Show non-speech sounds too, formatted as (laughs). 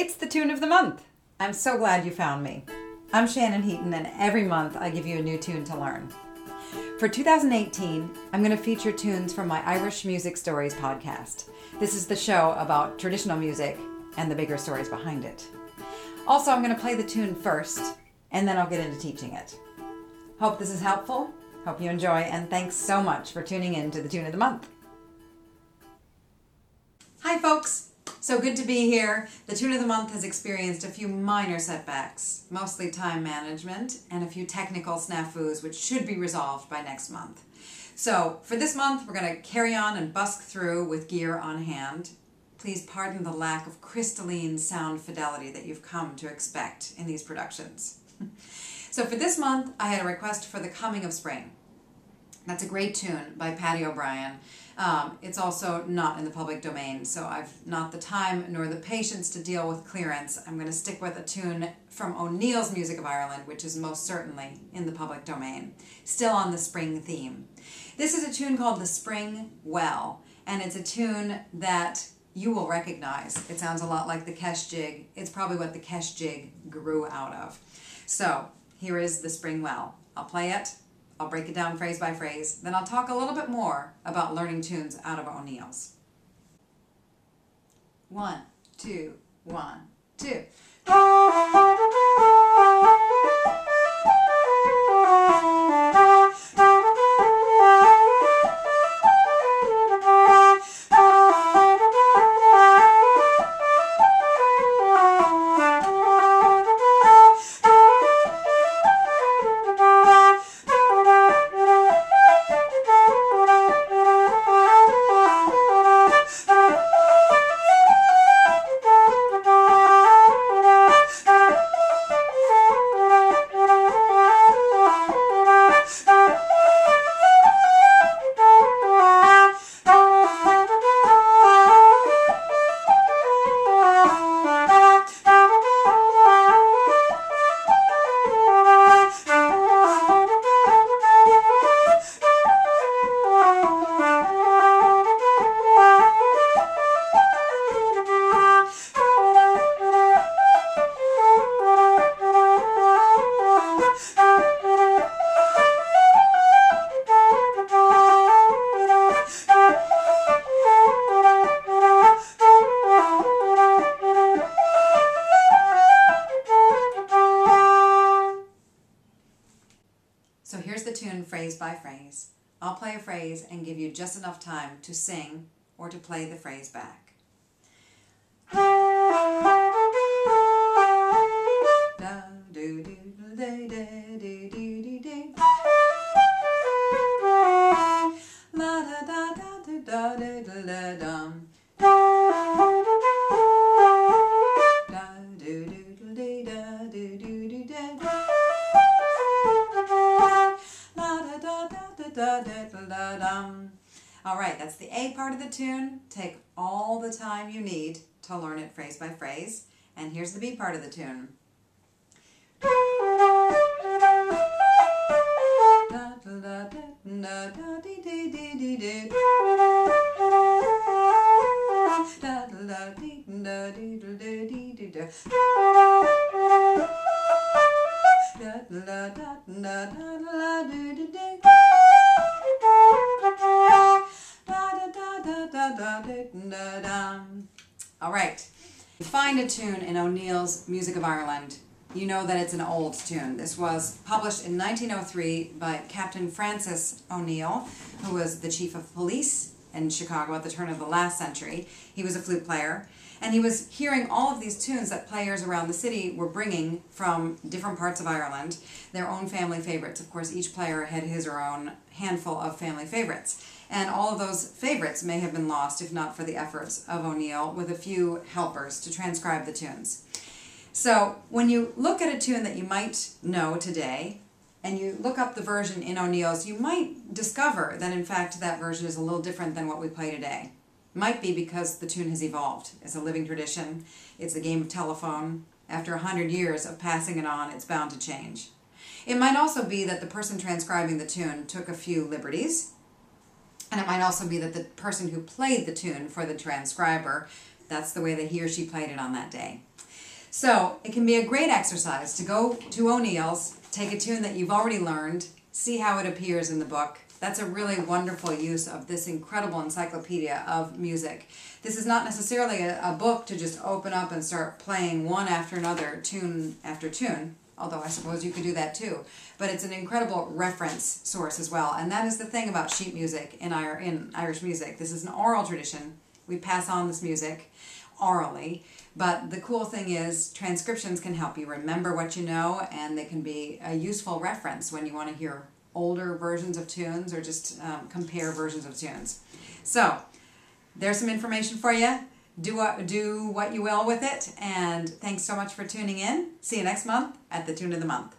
It's the tune of the month. I'm so glad you found me. I'm Shannon Heaton, and every month I give you a new tune to learn. For 2018, I'm going to feature tunes from my Irish Music Stories podcast. This is the show about traditional music and the bigger stories behind it. Also, I'm going to play the tune first, and then I'll get into teaching it. Hope this is helpful. Hope you enjoy, and thanks so much for tuning in to the Tune of the Month. Hi, folks. So good to be here. The Tune of the Month has experienced a few minor setbacks, mostly time management, and a few technical snafus which should be resolved by next month. So for this month, we're going to carry on and busk through with gear on hand. Please pardon the lack of crystalline sound fidelity that you've come to expect in these productions. (laughs) so for this month, I had a request for The Coming of Spring. That's a great tune by Paddy O'Brien. Um, it's also not in the public domain, so I've not the time nor the patience to deal with clearance. I'm going to stick with a tune from O'Neill's Music of Ireland, which is most certainly in the public domain, still on the spring theme. This is a tune called The Spring Well, and it's a tune that you will recognize. It sounds a lot like the Kesh Jig. It's probably what the Kesh Jig grew out of. So here is The Spring Well. I'll play it I'll break it down phrase by phrase. Then I'll talk a little bit more about learning tunes out of O'Neill's. One, two, one, two. Phrase by phrase. I'll play a phrase and give you just enough time to sing or to play the phrase back. La All right, that's the A part of the tune. Take all the time you need to learn it phrase by phrase. And here's the B part of the tune. All right. Find a tune in O'Neill's Music of Ireland. You know that it's an old tune. This was published in 1903 by Captain Francis O'Neill, who was the chief of police in Chicago at the turn of the last century. He was a flute player. And he was hearing all of these tunes that players around the city were bringing from different parts of Ireland, their own family favorites. Of course, each player had his or own handful of family favorites. And all of those favorites may have been lost if not for the efforts of O'Neill with a few helpers to transcribe the tunes. So when you look at a tune that you might know today, and you look up the version in O'Neill's, you might discover that in fact that version is a little different than what we play today. Might be because the tune has evolved. It's a living tradition. It's a game of telephone. After a hundred years of passing it on, it's bound to change. It might also be that the person transcribing the tune took a few liberties and it might also be that the person who played the tune for the transcriber, that's the way that he or she played it on that day. So it can be a great exercise to go to O'Neill's, take a tune that you've already learned, see how it appears in the book. That's a really wonderful use of this incredible encyclopedia of music. This is not necessarily a, a book to just open up and start playing one after another, tune after tune, although I suppose you could do that too. But it's an incredible reference source as well. And that is the thing about sheet music in, in Irish music. This is an oral tradition. We pass on this music orally. But the cool thing is, transcriptions can help you remember what you know, and they can be a useful reference when you want to hear older versions of tunes or just um, compare versions of tunes. So, there's some information for you. Do what, do what you will with it, and thanks so much for tuning in. See you next month at the Tune of the Month.